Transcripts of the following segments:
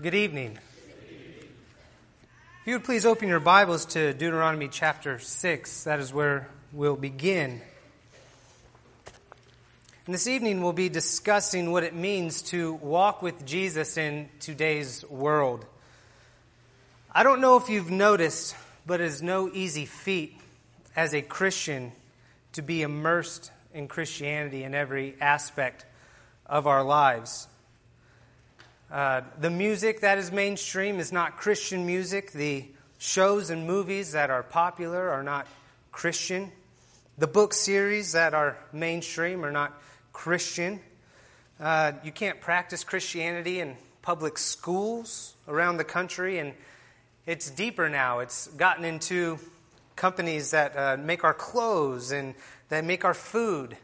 Good evening. If you would please open your Bibles to Deuteronomy chapter 6, that is where we'll begin. And this evening we'll be discussing what it means to walk with Jesus in today's world. I don't know if you've noticed, but it is no easy feat as a Christian to be immersed in Christianity in every aspect of our lives. Uh, the music that is mainstream is not Christian music. The shows and movies that are popular are not Christian. The book series that are mainstream are not Christian. Uh, you can't practice Christianity in public schools around the country, and it's deeper now. It's gotten into companies that uh, make our clothes and that make our food.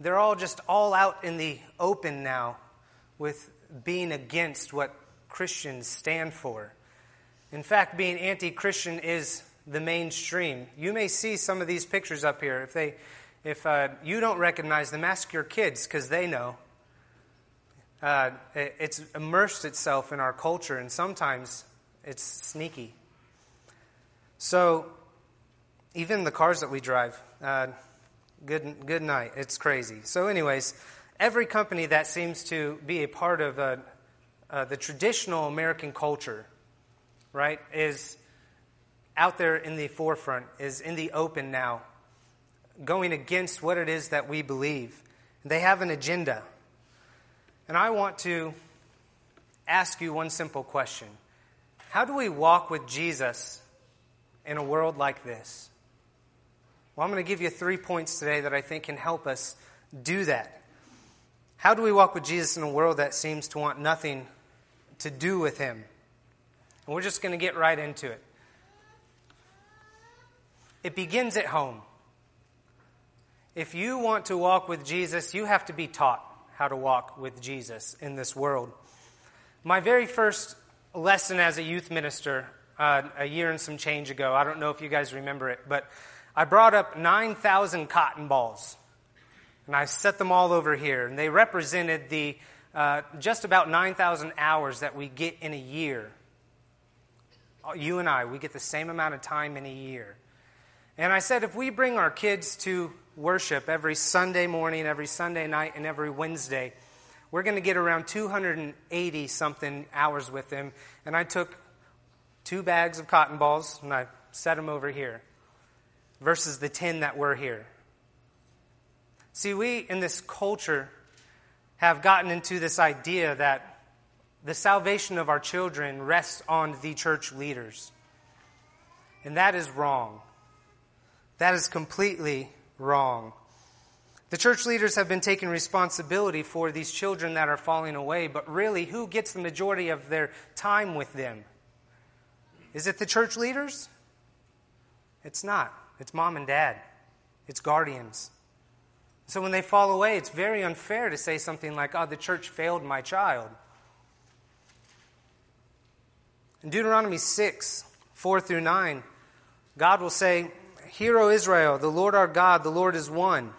They're all just all out in the open now with being against what Christians stand for. In fact, being anti Christian is the mainstream. You may see some of these pictures up here. If, they, if uh, you don't recognize them, ask your kids because they know. Uh, it, it's immersed itself in our culture, and sometimes it's sneaky. So, even the cars that we drive, uh, good, good night. It's crazy. So, anyways, every company that seems to be a part of uh, uh, the traditional American culture, right, is out there in the forefront, is in the open now, going against what it is that we believe. They have an agenda. And I want to ask you one simple question How do we walk with Jesus in a world like this? Well, I'm going to give you three points today that I think can help us do that. How do we walk with Jesus in a world that seems to want nothing to do with him? And we're just going to get right into it. It begins at home. If you want to walk with Jesus, you have to be taught how to walk with Jesus in this world. My very first lesson as a youth minister, uh, a year and some change ago, I don't know if you guys remember it, but I brought up 9,000 cotton balls and I set them all over here. And they represented the uh, just about 9,000 hours that we get in a year. You and I, we get the same amount of time in a year. And I said, if we bring our kids to worship every Sunday morning, every Sunday night, and every Wednesday, we're going to get around 280 something hours with them. And I took two bags of cotton balls and I set them over here versus the 10 that were here. See, we in this culture have gotten into this idea that the salvation of our children rests on the church leaders. And that is wrong. That is completely wrong. The church leaders have been taking responsibility for these children that are falling away, but really, who gets the majority of their time with them? Is it the church leaders? It's not. It's mom and dad, it's guardians. So when they fall away, it's very unfair to say something like, oh, the church failed my child. In Deuteronomy 6, 4 through 9, God will say, Hear, O Israel, the Lord our God, the Lord is one.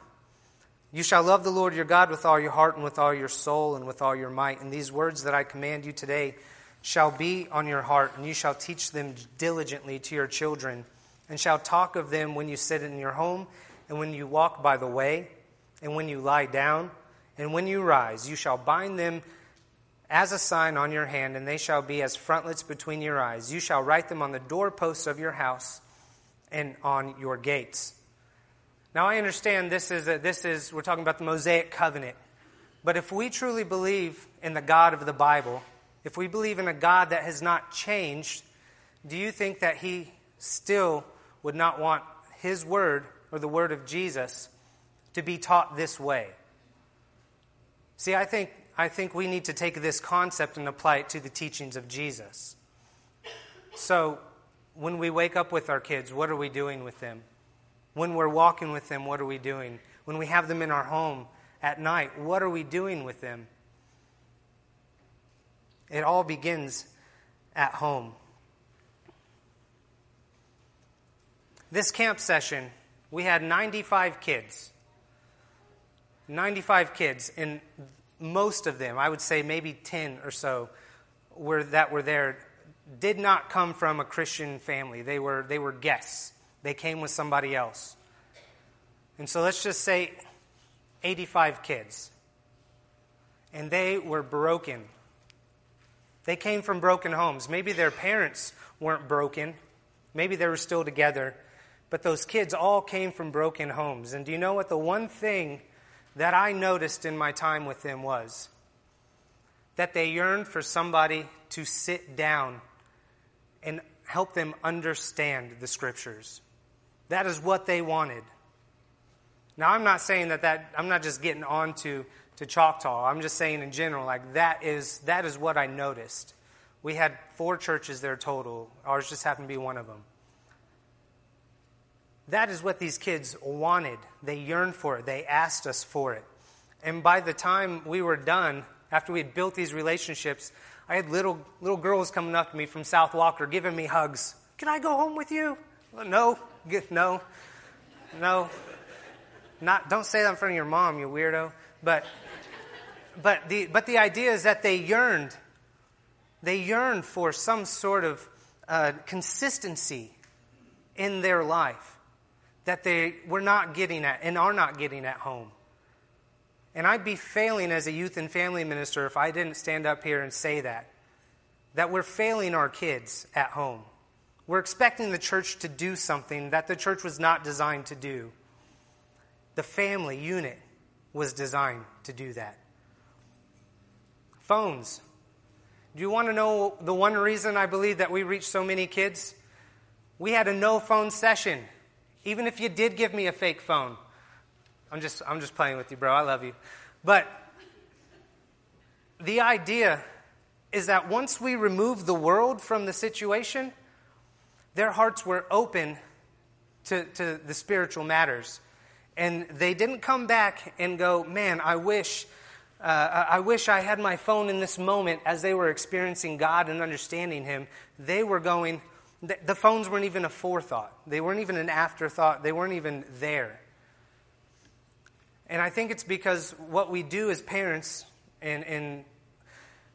You shall love the Lord your God with all your heart and with all your soul and with all your might. And these words that I command you today shall be on your heart, and you shall teach them diligently to your children, and shall talk of them when you sit in your home, and when you walk by the way and when you lie down, and when you rise, you shall bind them as a sign on your hand, and they shall be as frontlets between your eyes. You shall write them on the doorposts of your house and on your gates. Now, I understand this is, a, this is, we're talking about the Mosaic covenant. But if we truly believe in the God of the Bible, if we believe in a God that has not changed, do you think that he still would not want his word or the word of Jesus to be taught this way. See, I think, I think we need to take this concept and apply it to the teachings of Jesus. So, when we wake up with our kids, what are we doing with them? When we're walking with them, what are we doing? When we have them in our home at night, what are we doing with them? It all begins at home. This camp session, we had 95 kids. 95 kids, and most of them, I would say maybe 10 or so, were, that were there did not come from a Christian family. They were, they were guests, they came with somebody else. And so let's just say 85 kids. And they were broken. They came from broken homes. Maybe their parents weren't broken. Maybe they were still together. But those kids all came from broken homes. And do you know what the one thing that I noticed in my time with them was? That they yearned for somebody to sit down and help them understand the scriptures. That is what they wanted. Now, I'm not saying that, that I'm not just getting on to, to Choctaw. I'm just saying in general, like that is, that is what I noticed. We had four churches there total. Ours just happened to be one of them. That is what these kids wanted. They yearned for it. They asked us for it. And by the time we were done, after we had built these relationships, I had little, little girls coming up to me from South Walker giving me hugs. Can I go home with you? No, no, no. Not, don't say that in front of your mom, you weirdo. But, but, the, but the idea is that they yearned. They yearned for some sort of uh, consistency in their life that they were not getting at and are not getting at home. And I'd be failing as a youth and family minister if I didn't stand up here and say that. That we're failing our kids at home. We're expecting the church to do something that the church was not designed to do. The family unit was designed to do that. Phones. Do you want to know the one reason I believe that we reach so many kids? We had a no phone session. Even if you did give me a fake phone. I'm just, I'm just playing with you, bro. I love you. But the idea is that once we remove the world from the situation, their hearts were open to, to the spiritual matters. And they didn't come back and go, man, I wish, uh, I wish I had my phone in this moment as they were experiencing God and understanding Him. They were going, the phones weren't even a forethought. They weren't even an afterthought. They weren't even there. And I think it's because what we do as parents and, and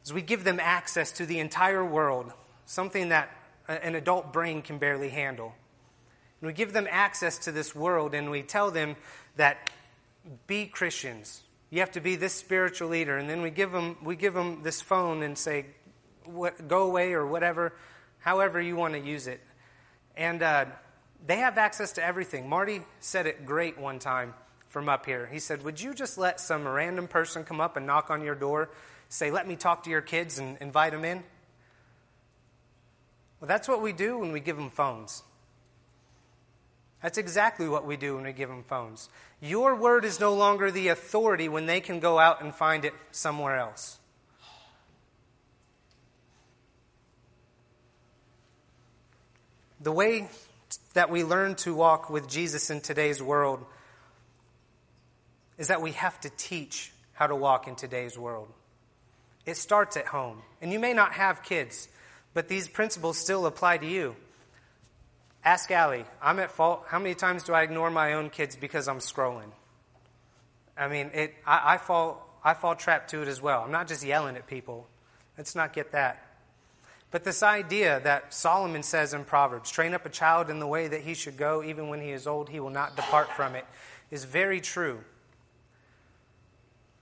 is we give them access to the entire world, something that an adult brain can barely handle. And we give them access to this world and we tell them that be Christians. You have to be this spiritual leader. And then we give them, we give them this phone and say, what, go away or whatever, however you want to use it. And uh, they have access to everything. Marty said it great one time from up here. He said, Would you just let some random person come up and knock on your door, say, Let me talk to your kids and invite them in? Well, that's what we do when we give them phones. That's exactly what we do when we give them phones. Your word is no longer the authority when they can go out and find it somewhere else. The way that we learn to walk with Jesus in today's world is that we have to teach how to walk in today's world. It starts at home. And you may not have kids, but these principles still apply to you. Ask Allie, I'm at fault. How many times do I ignore my own kids because I'm scrolling? I mean, it, I, I, fall, I fall trapped to it as well. I'm not just yelling at people. Let's not get that. But this idea that Solomon says in Proverbs, train up a child in the way that he should go, even when he is old, he will not depart from it, is very true.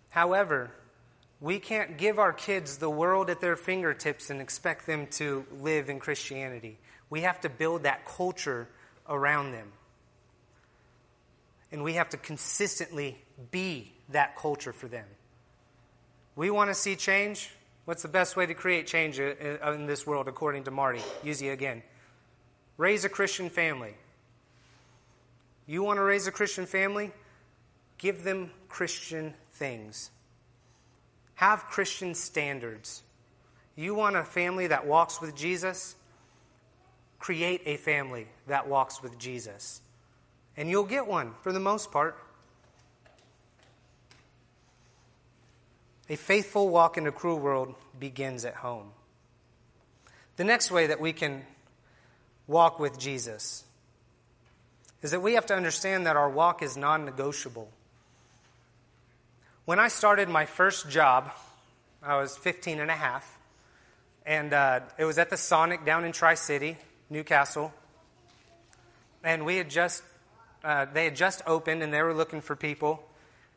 However, we can't give our kids the world at their fingertips and expect them to live in Christianity. We have to build that culture around them. And we have to consistently be that culture for them. We want to see change. What's the best way to create change uh, uh, in this world, according to Marty? Use you again. Raise a Christian family. You want to raise a Christian family? Give them Christian things. Have Christian standards. You want a family that walks with Jesus? create a family that walks with Jesus. And you'll get one for the most part. A faithful walk in a cruel world begins at home. The next way that we can walk with Jesus is that we have to understand that our walk is non negotiable. When I started my first job, I was 15 and a half, And uh, it was at the Sonic down in Tri City, Newcastle. And we had just, uh, they had just opened and they were looking for people.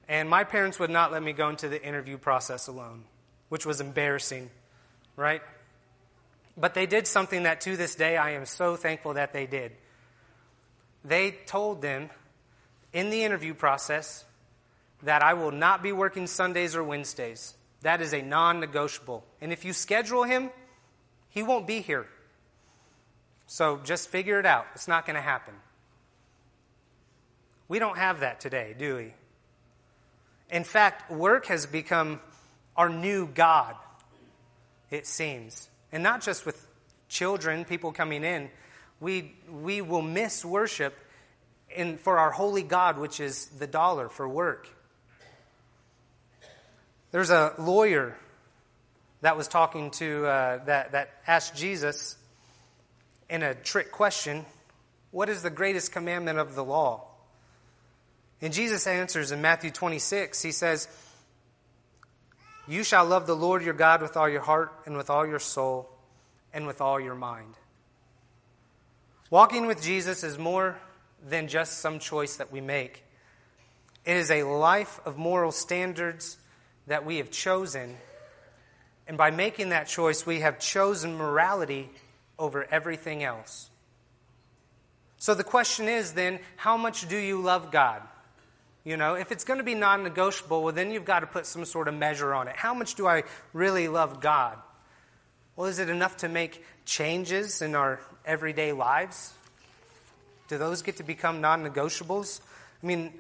And my parents would not let me go into the interview process alone, which was embarrassing, right? But they did something that to this day I am so thankful that they did. They told them in the interview process that I will not be working Sundays or Wednesdays. That is a non negotiable. And if you schedule him, he won't be here. So just figure it out. It's not going to happen. We don't have that today, do we? In fact, work has become our new God, it seems. And not just with children, people coming in. We, we will miss worship in, for our holy God, which is the dollar for work. There's a lawyer that was talking to, uh, that, that asked Jesus in a trick question, What is the greatest commandment of the law? And Jesus answers in Matthew 26, he says, You shall love the Lord your God with all your heart and with all your soul and with all your mind. Walking with Jesus is more than just some choice that we make. It is a life of moral standards that we have chosen. And by making that choice, we have chosen morality over everything else. So the question is then, how much do you love God? You know, if it's going to be non negotiable, well, then you've got to put some sort of measure on it. How much do I really love God? Well, is it enough to make changes in our everyday lives? Do those get to become non negotiables? I mean,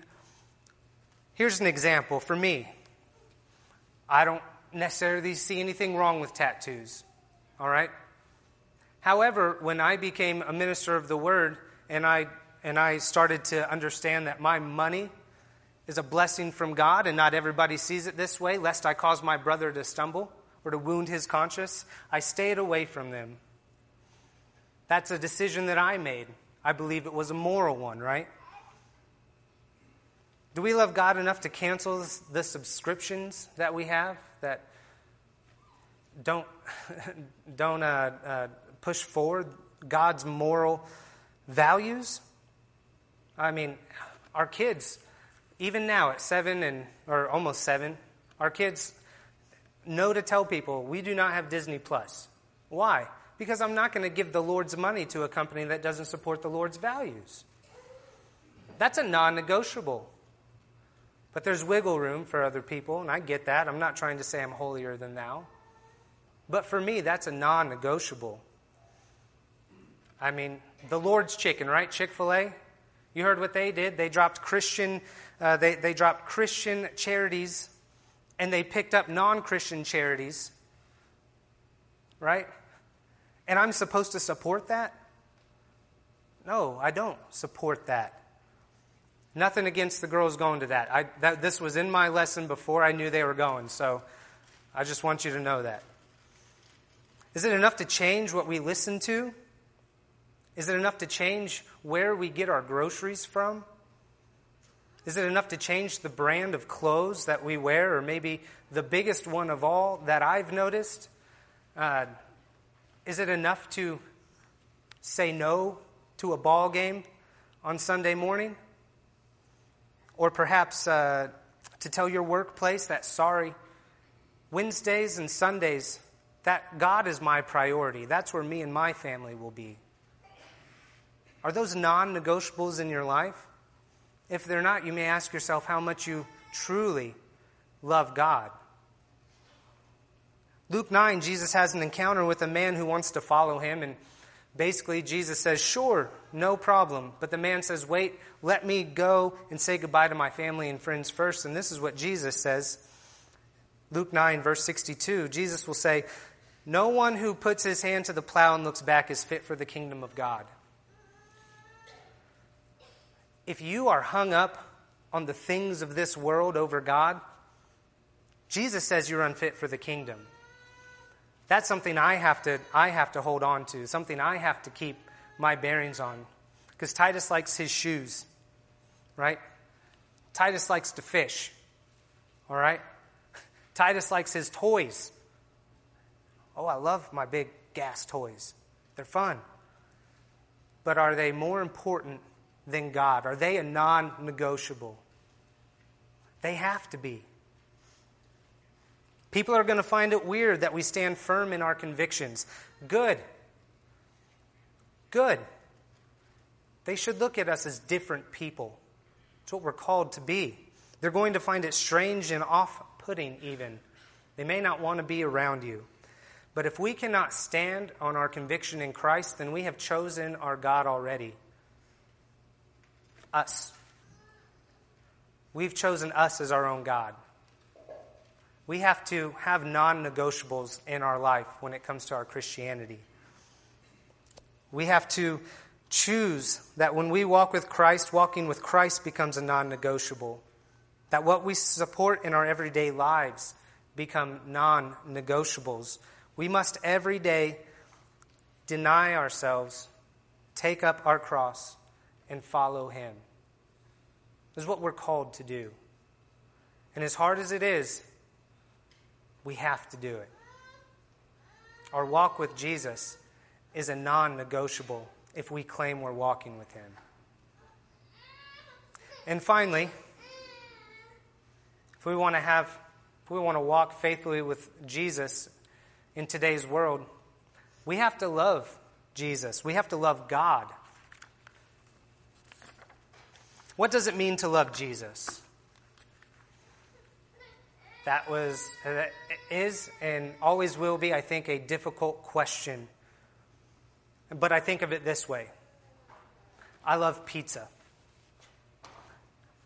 here's an example for me. I don't necessarily see anything wrong with tattoos, all right? However, when I became a minister of the word and I, and I started to understand that my money is a blessing from God and not everybody sees it this way, lest I cause my brother to stumble or to wound his conscience, I stayed away from them. That's a decision that I made. I believe it was a moral one, right? Do we love God enough to cancel the subscriptions that we have that don't, don't uh, uh, push forward God's moral values? I mean, our kids, even now at seven and or almost seven, our kids know to tell people we do not have Disney Plus. Why? Because I'm not going to give the Lord's money to a company that doesn't support the Lord's values. That's a non negotiable. But there's wiggle room for other people, and I get that. I'm not trying to say I'm holier than thou. But for me, that's a non negotiable. I mean, the Lord's chicken, right? Chick fil A? You heard what they did? They dropped Christian, uh, they, they dropped Christian charities and they picked up non Christian charities, right? And I'm supposed to support that? No, I don't support that. Nothing against the girls going to that. I, that. This was in my lesson before I knew they were going, so I just want you to know that. Is it enough to change what we listen to? Is it enough to change where we get our groceries from? Is it enough to change the brand of clothes that we wear? Or maybe the biggest one of all that I've noticed? Uh, is it enough to say no to a ball game on Sunday morning? Or perhaps uh, to tell your workplace that, sorry, Wednesdays and Sundays, that God is my priority. That's where me and my family will be. Are those non negotiables in your life? If they're not, you may ask yourself how much you truly love God. Luke 9, Jesus has an encounter with a man who wants to follow him, and basically Jesus says, Sure, no problem. But the man says, Wait, let me go and say goodbye to my family and friends first. And this is what Jesus says. Luke 9, verse 62, Jesus will say, No one who puts his hand to the plow and looks back is fit for the kingdom of God. If you are hung up on the things of this world over God, Jesus says you're unfit for the kingdom. That's something I have to, I have to hold on to, something I have to keep my bearings on. Because Titus likes his shoes, right? Titus likes to fish, all right? Titus likes his toys. Oh, I love my big gas toys. They're fun. But are they more important than God? Are they a non negotiable? They have to be. People are going to find it weird that we stand firm in our convictions. Good. Good. They should look at us as different people. It's what we're called to be. They're going to find it strange and off putting, even. They may not want to be around you. But if we cannot stand on our conviction in Christ, then we have chosen our God already. Us. We've chosen us as our own God. We have to have non negotiables in our life when it comes to our Christianity. We have to choose that when we walk with Christ, walking with Christ becomes a non negotiable. That what we support in our everyday lives become non negotiables. We must every day deny ourselves, take up our cross, and follow Him. This is what we're called to do. And as hard as it is, we have to do it. Our walk with Jesus is a non negotiable if we claim we're walking with Him. And finally, if we want to have, if we want to walk faithfully with Jesus in today's world, we have to love Jesus. We have to love God. What does it mean to love Jesus? That was, that is, and always will be, I think, a difficult question. But I think of it this way I love pizza.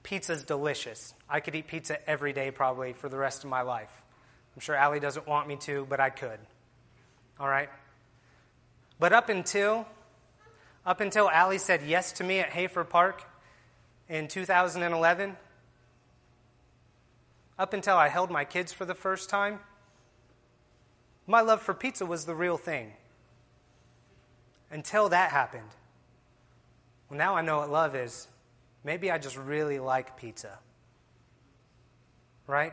Pizza's delicious. I could eat pizza every day probably for the rest of my life. I'm sure Allie doesn't want me to, but I could. All right? But up until up until Allie said yes to me at Hafer Park in 2011, up until I held my kids for the first time, my love for pizza was the real thing. Until that happened. Well, now I know what love is. Maybe I just really like pizza. Right?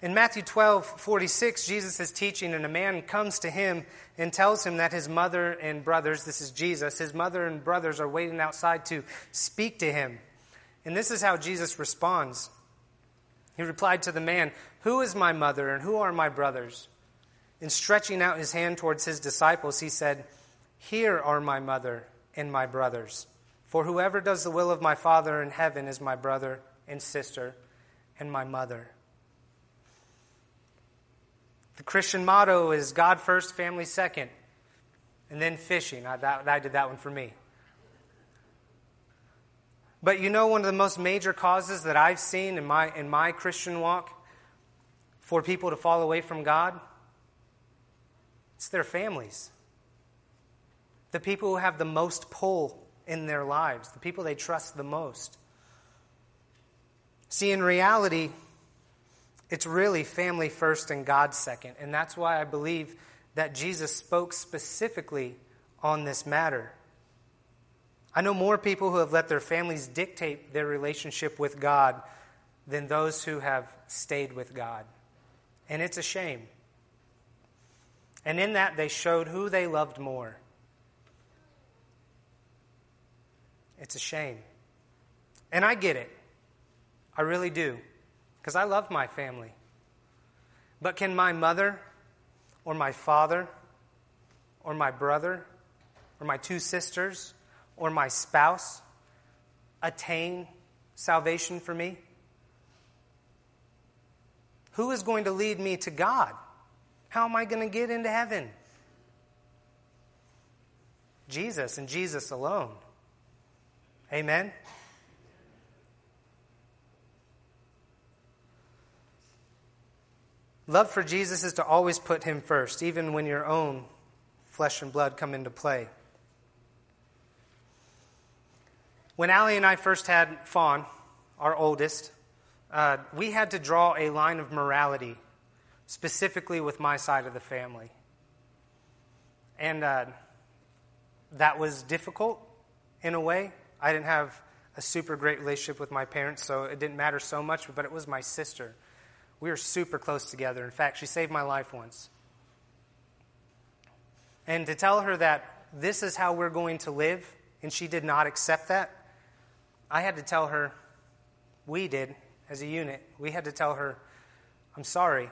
In Matthew 12, 46, Jesus is teaching, and a man comes to him and tells him that his mother and brothers, this is Jesus, his mother and brothers are waiting outside to speak to him. And this is how Jesus responds. He replied to the man, Who is my mother and who are my brothers? And stretching out his hand towards his disciples, he said, Here are my mother and my brothers. For whoever does the will of my Father in heaven is my brother and sister and my mother. The Christian motto is God first, family second, and then fishing. I, that, I did that one for me. But you know, one of the most major causes that I've seen in my, in my Christian walk for people to fall away from God? It's their families. The people who have the most pull in their lives, the people they trust the most. See, in reality, it's really family first and God second. And that's why I believe that Jesus spoke specifically on this matter. I know more people who have let their families dictate their relationship with God than those who have stayed with God. And it's a shame. And in that, they showed who they loved more. It's a shame. And I get it. I really do. Because I love my family. But can my mother or my father or my brother or my two sisters or my spouse attain salvation for me? Who is going to lead me to God? How am I going to get into heaven? Jesus and Jesus alone. Amen? Love for Jesus is to always put him first, even when your own flesh and blood come into play. When Allie and I first had Fawn, our oldest, uh, we had to draw a line of morality, specifically with my side of the family. And uh, that was difficult in a way. I didn't have a super great relationship with my parents, so it didn't matter so much, but it was my sister. We were super close together. In fact, she saved my life once. And to tell her that this is how we're going to live, and she did not accept that, I had to tell her, we did as a unit, we had to tell her, I'm sorry,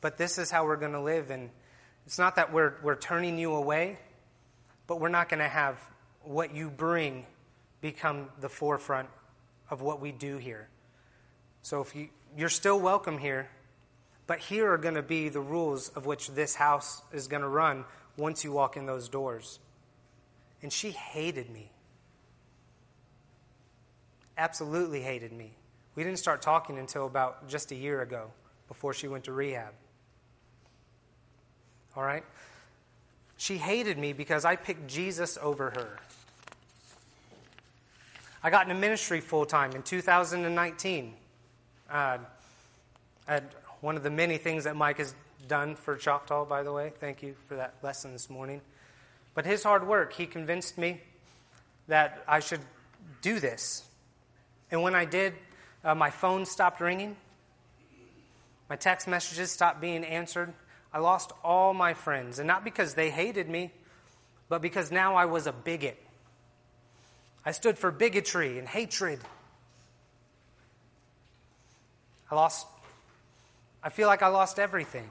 but this is how we're going to live. And it's not that we're, we're turning you away, but we're not going to have what you bring become the forefront of what we do here. So if you, you're still welcome here, but here are going to be the rules of which this house is going to run once you walk in those doors. And she hated me. Absolutely hated me. We didn't start talking until about just a year ago before she went to rehab. All right? She hated me because I picked Jesus over her. I got into ministry full time in 2019. Uh, one of the many things that Mike has done for Choctaw, by the way. Thank you for that lesson this morning. But his hard work, he convinced me that I should do this. And when I did, uh, my phone stopped ringing, my text messages stopped being answered. I lost all my friends, and not because they hated me, but because now I was a bigot. I stood for bigotry and hatred. I lost, I feel like I lost everything.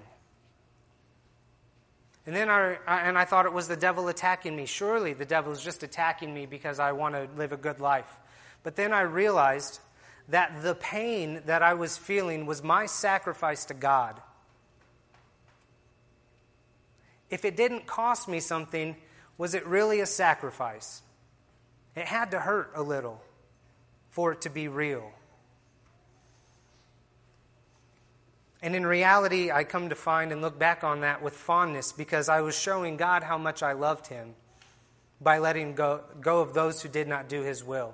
And then I, and I thought it was the devil attacking me. Surely the devil is just attacking me because I want to live a good life. But then I realized that the pain that I was feeling was my sacrifice to God. If it didn't cost me something, was it really a sacrifice? It had to hurt a little for it to be real. And in reality, I come to find and look back on that with fondness because I was showing God how much I loved Him by letting go, go of those who did not do His will.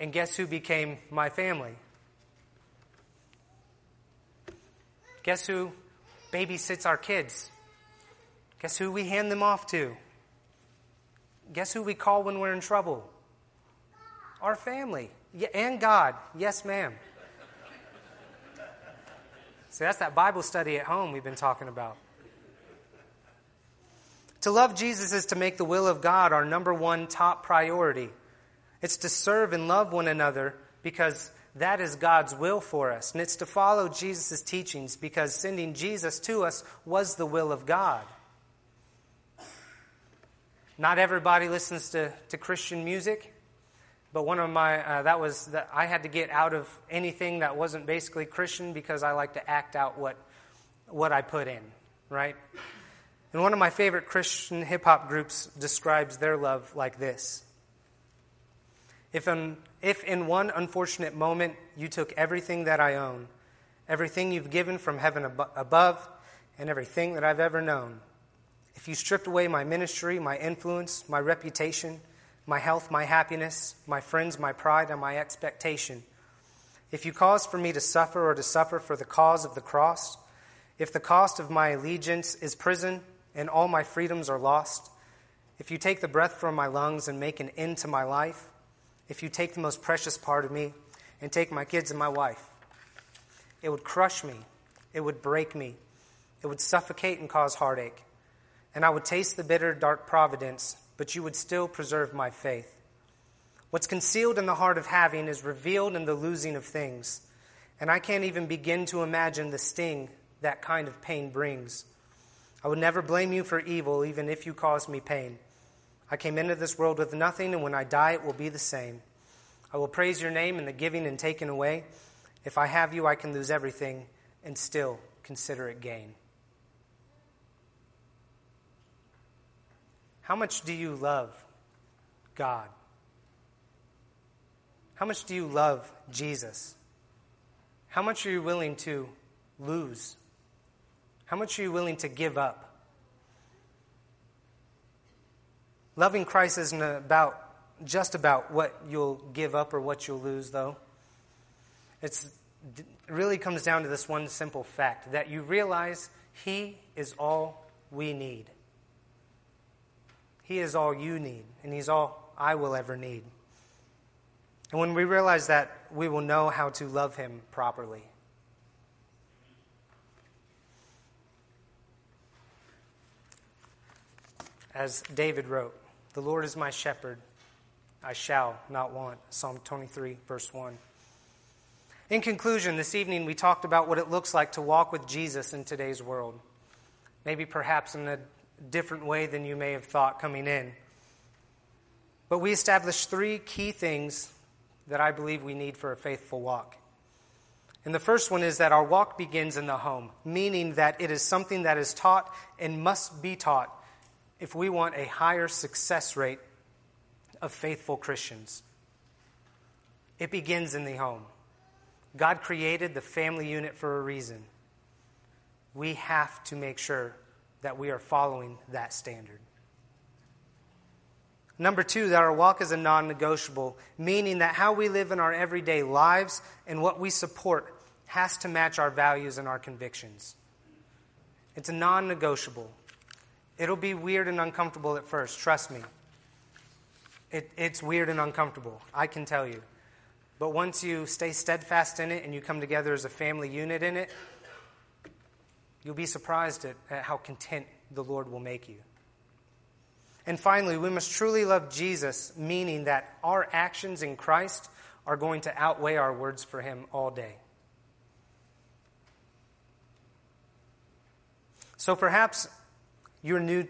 And guess who became my family? Guess who babysits our kids? Guess who we hand them off to? Guess who we call when we're in trouble? Our family. Yeah, and God. Yes, ma'am. See, that's that Bible study at home we've been talking about. To love Jesus is to make the will of God our number one top priority. It's to serve and love one another because that is God's will for us. And it's to follow Jesus' teachings because sending Jesus to us was the will of God. Not everybody listens to, to Christian music. But one of my, uh, that was, that I had to get out of anything that wasn't basically Christian because I like to act out what, what I put in, right? And one of my favorite Christian hip hop groups describes their love like this if in, if in one unfortunate moment you took everything that I own, everything you've given from heaven ab- above, and everything that I've ever known, if you stripped away my ministry, my influence, my reputation, my health, my happiness, my friends, my pride, and my expectation. If you cause for me to suffer or to suffer for the cause of the cross, if the cost of my allegiance is prison and all my freedoms are lost, if you take the breath from my lungs and make an end to my life, if you take the most precious part of me and take my kids and my wife, it would crush me, it would break me, it would suffocate and cause heartache, and I would taste the bitter, dark providence but you would still preserve my faith. What's concealed in the heart of having is revealed in the losing of things, and I can't even begin to imagine the sting that kind of pain brings. I would never blame you for evil, even if you caused me pain. I came into this world with nothing, and when I die, it will be the same. I will praise your name in the giving and taking away. If I have you, I can lose everything and still consider it gain. How much do you love God? How much do you love Jesus? How much are you willing to lose? How much are you willing to give up? Loving Christ isn't about just about what you'll give up or what you'll lose, though. It's, it really comes down to this one simple fact that you realize He is all we need. He is all you need, and He's all I will ever need. And when we realize that, we will know how to love Him properly. As David wrote, The Lord is my shepherd, I shall not want. Psalm 23, verse 1. In conclusion, this evening we talked about what it looks like to walk with Jesus in today's world. Maybe perhaps in a different way than you may have thought coming in. But we established three key things that I believe we need for a faithful walk. And the first one is that our walk begins in the home, meaning that it is something that is taught and must be taught if we want a higher success rate of faithful Christians. It begins in the home. God created the family unit for a reason. We have to make sure that we are following that standard. Number two, that our walk is a non negotiable, meaning that how we live in our everyday lives and what we support has to match our values and our convictions. It's a non negotiable. It'll be weird and uncomfortable at first, trust me. It, it's weird and uncomfortable, I can tell you. But once you stay steadfast in it and you come together as a family unit in it, you'll be surprised at, at how content the Lord will make you. And finally, we must truly love Jesus, meaning that our actions in Christ are going to outweigh our words for Him all day. So perhaps you're new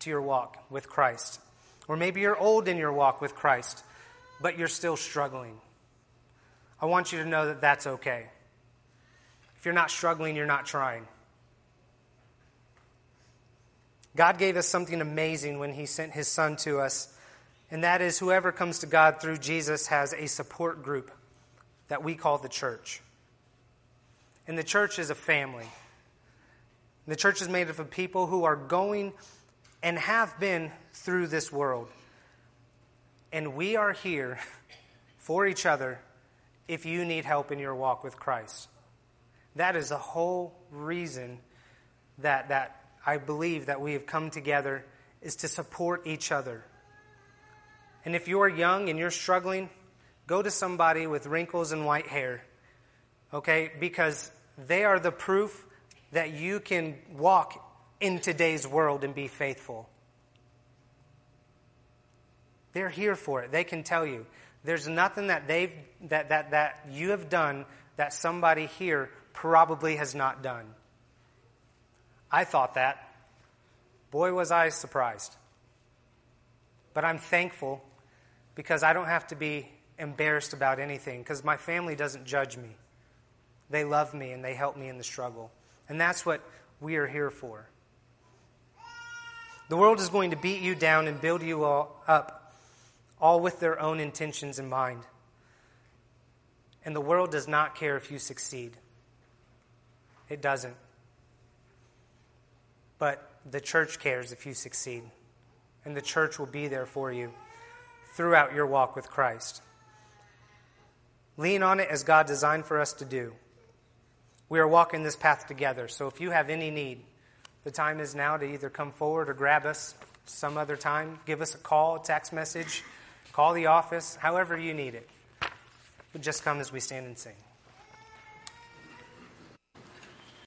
to your walk with Christ, or maybe you're old in your walk with Christ, but you're still struggling. I want you to know that that's okay. If you're not struggling, you're not trying. God gave us something amazing when He sent His Son to us, and that is whoever comes to God through Jesus has a support group that we call the church. And the church is a family. The church is made up of people who are going and have been through this world. And we are here for each other if you need help in your walk with Christ. That is the whole reason that, that I believe that we have come together is to support each other. And if you're young and you're struggling, go to somebody with wrinkles and white hair, okay? Because they are the proof that you can walk in today's world and be faithful. They're here for it. They can tell you. There's nothing that they've that, that, that you have done that somebody here probably has not done. I thought that. Boy, was I surprised. But I'm thankful because I don't have to be embarrassed about anything because my family doesn't judge me. They love me and they help me in the struggle. And that's what we are here for. The world is going to beat you down and build you all up, all with their own intentions in mind. And the world does not care if you succeed. It doesn't. But the church cares if you succeed, and the church will be there for you throughout your walk with Christ. Lean on it as God designed for us to do. We are walking this path together, so if you have any need, the time is now to either come forward or grab us some other time. Give us a call, a text message, call the office, however you need it. But just come as we stand and sing.